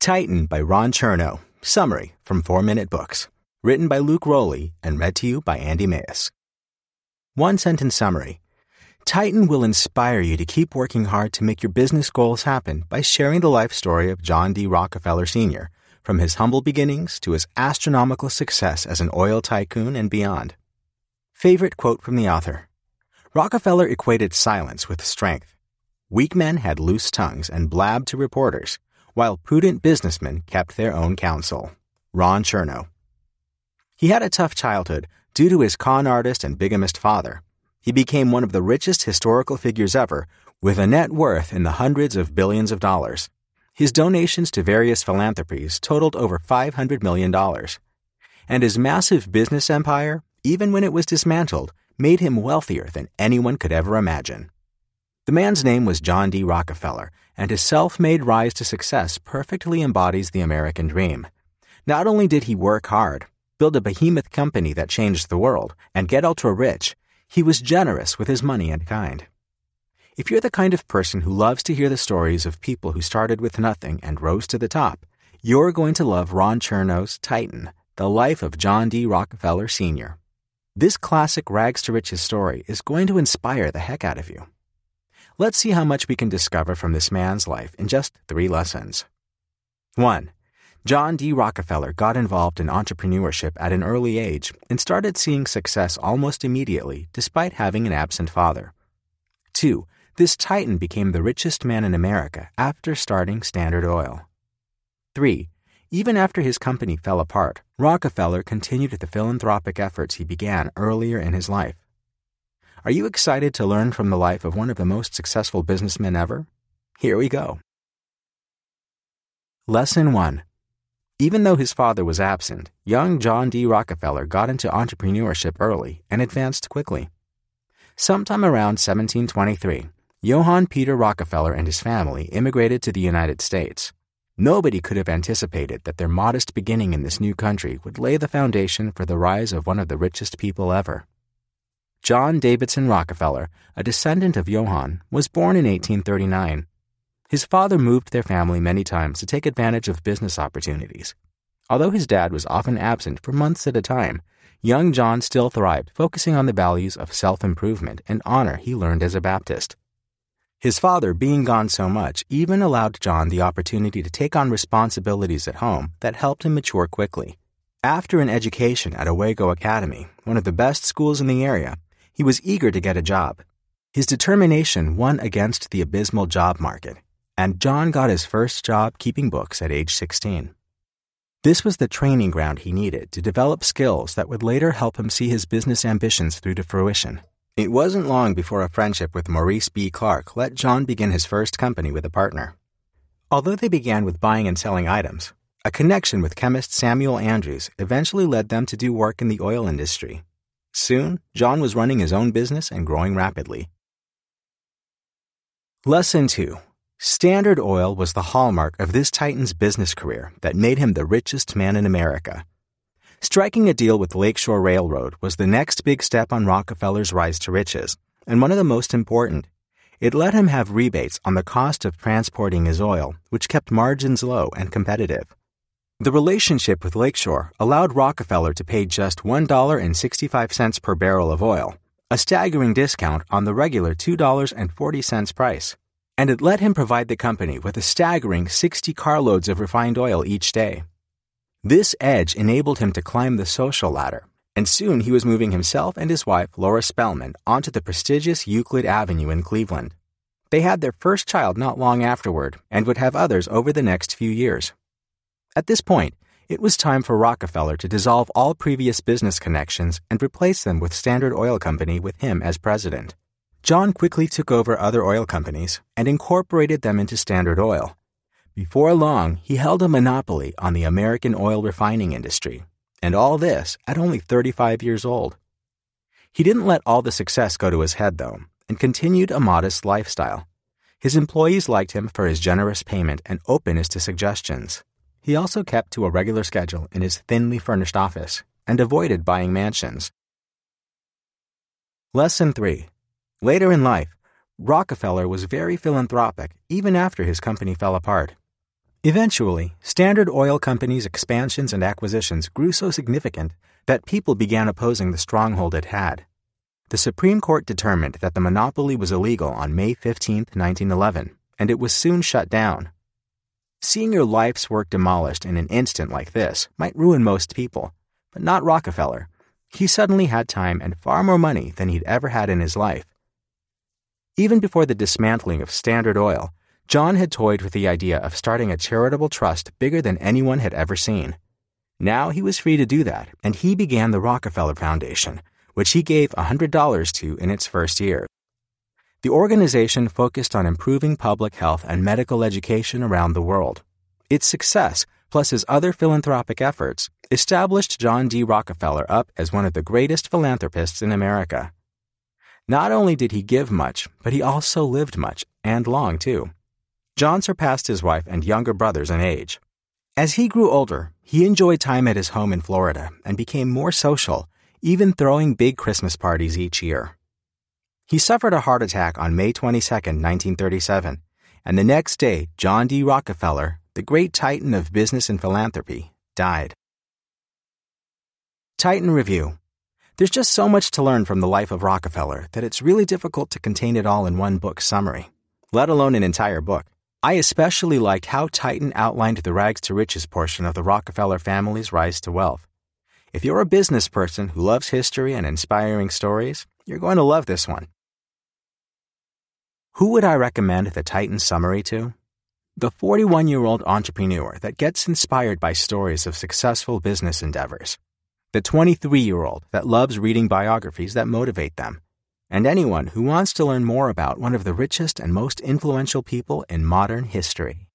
Titan by Ron Chernow. Summary from 4 Minute Books. Written by Luke Rowley and read to you by Andy Mayes. One sentence summary. Titan will inspire you to keep working hard to make your business goals happen by sharing the life story of John D. Rockefeller Sr., from his humble beginnings to his astronomical success as an oil tycoon and beyond. Favorite quote from the author Rockefeller equated silence with strength. Weak men had loose tongues and blabbed to reporters, while prudent businessmen kept their own counsel. Ron Chernow. He had a tough childhood due to his con artist and bigamist father. He became one of the richest historical figures ever, with a net worth in the hundreds of billions of dollars. His donations to various philanthropies totaled over $500 million. And his massive business empire, even when it was dismantled, made him wealthier than anyone could ever imagine. The man's name was John D. Rockefeller, and his self made rise to success perfectly embodies the American dream. Not only did he work hard, build a behemoth company that changed the world, and get ultra rich, he was generous with his money and kind. If you're the kind of person who loves to hear the stories of people who started with nothing and rose to the top, you're going to love Ron Chernow's Titan, The Life of John D. Rockefeller Sr. This classic rags to riches story is going to inspire the heck out of you. Let's see how much we can discover from this man's life in just three lessons. 1. John D. Rockefeller got involved in entrepreneurship at an early age and started seeing success almost immediately despite having an absent father. 2. This titan became the richest man in America after starting Standard Oil. 3. Even after his company fell apart, Rockefeller continued the philanthropic efforts he began earlier in his life. Are you excited to learn from the life of one of the most successful businessmen ever? Here we go. Lesson 1 Even though his father was absent, young John D. Rockefeller got into entrepreneurship early and advanced quickly. Sometime around 1723, Johann Peter Rockefeller and his family immigrated to the United States. Nobody could have anticipated that their modest beginning in this new country would lay the foundation for the rise of one of the richest people ever. John Davidson Rockefeller, a descendant of Johann, was born in 1839. His father moved their family many times to take advantage of business opportunities. Although his dad was often absent for months at a time, young John still thrived, focusing on the values of self improvement and honor he learned as a Baptist. His father, being gone so much, even allowed John the opportunity to take on responsibilities at home that helped him mature quickly. After an education at Owego Academy, one of the best schools in the area, he was eager to get a job. His determination won against the abysmal job market, and John got his first job keeping books at age 16. This was the training ground he needed to develop skills that would later help him see his business ambitions through to fruition. It wasn't long before a friendship with Maurice B. Clark let John begin his first company with a partner. Although they began with buying and selling items, a connection with chemist Samuel Andrews eventually led them to do work in the oil industry. Soon, John was running his own business and growing rapidly. Lesson 2 Standard Oil was the hallmark of this Titan's business career that made him the richest man in America. Striking a deal with Lakeshore Railroad was the next big step on Rockefeller's rise to riches, and one of the most important. It let him have rebates on the cost of transporting his oil, which kept margins low and competitive. The relationship with Lakeshore allowed Rockefeller to pay just $1.65 per barrel of oil, a staggering discount on the regular $2.40 price. And it let him provide the company with a staggering 60 carloads of refined oil each day. This edge enabled him to climb the social ladder, and soon he was moving himself and his wife, Laura Spelman, onto the prestigious Euclid Avenue in Cleveland. They had their first child not long afterward and would have others over the next few years. At this point, it was time for Rockefeller to dissolve all previous business connections and replace them with Standard Oil Company with him as president. John quickly took over other oil companies and incorporated them into Standard Oil. Before long, he held a monopoly on the American oil refining industry, and all this at only 35 years old. He didn't let all the success go to his head, though, and continued a modest lifestyle. His employees liked him for his generous payment and openness to suggestions. He also kept to a regular schedule in his thinly furnished office and avoided buying mansions. Lesson 3 Later in life, Rockefeller was very philanthropic even after his company fell apart. Eventually, Standard Oil Company's expansions and acquisitions grew so significant that people began opposing the stronghold it had. The Supreme Court determined that the monopoly was illegal on May 15, 1911, and it was soon shut down. Seeing your life's work demolished in an instant like this might ruin most people, but not Rockefeller. He suddenly had time and far more money than he'd ever had in his life. Even before the dismantling of Standard Oil, John had toyed with the idea of starting a charitable trust bigger than anyone had ever seen. Now he was free to do that, and he began the Rockefeller Foundation, which he gave $100 to in its first year. The organization focused on improving public health and medical education around the world. Its success, plus his other philanthropic efforts, established John D. Rockefeller up as one of the greatest philanthropists in America. Not only did he give much, but he also lived much, and long too. John surpassed his wife and younger brothers in age. As he grew older, he enjoyed time at his home in Florida and became more social, even throwing big Christmas parties each year. He suffered a heart attack on May 22, 1937, and the next day, John D. Rockefeller, the great titan of business and philanthropy, died. Titan Review There's just so much to learn from the life of Rockefeller that it's really difficult to contain it all in one book summary, let alone an entire book. I especially liked how Titan outlined the rags to riches portion of the Rockefeller family's rise to wealth. If you're a business person who loves history and inspiring stories, you're going to love this one. Who would I recommend the Titan summary to? The 41 year old entrepreneur that gets inspired by stories of successful business endeavors. The 23 year old that loves reading biographies that motivate them. And anyone who wants to learn more about one of the richest and most influential people in modern history.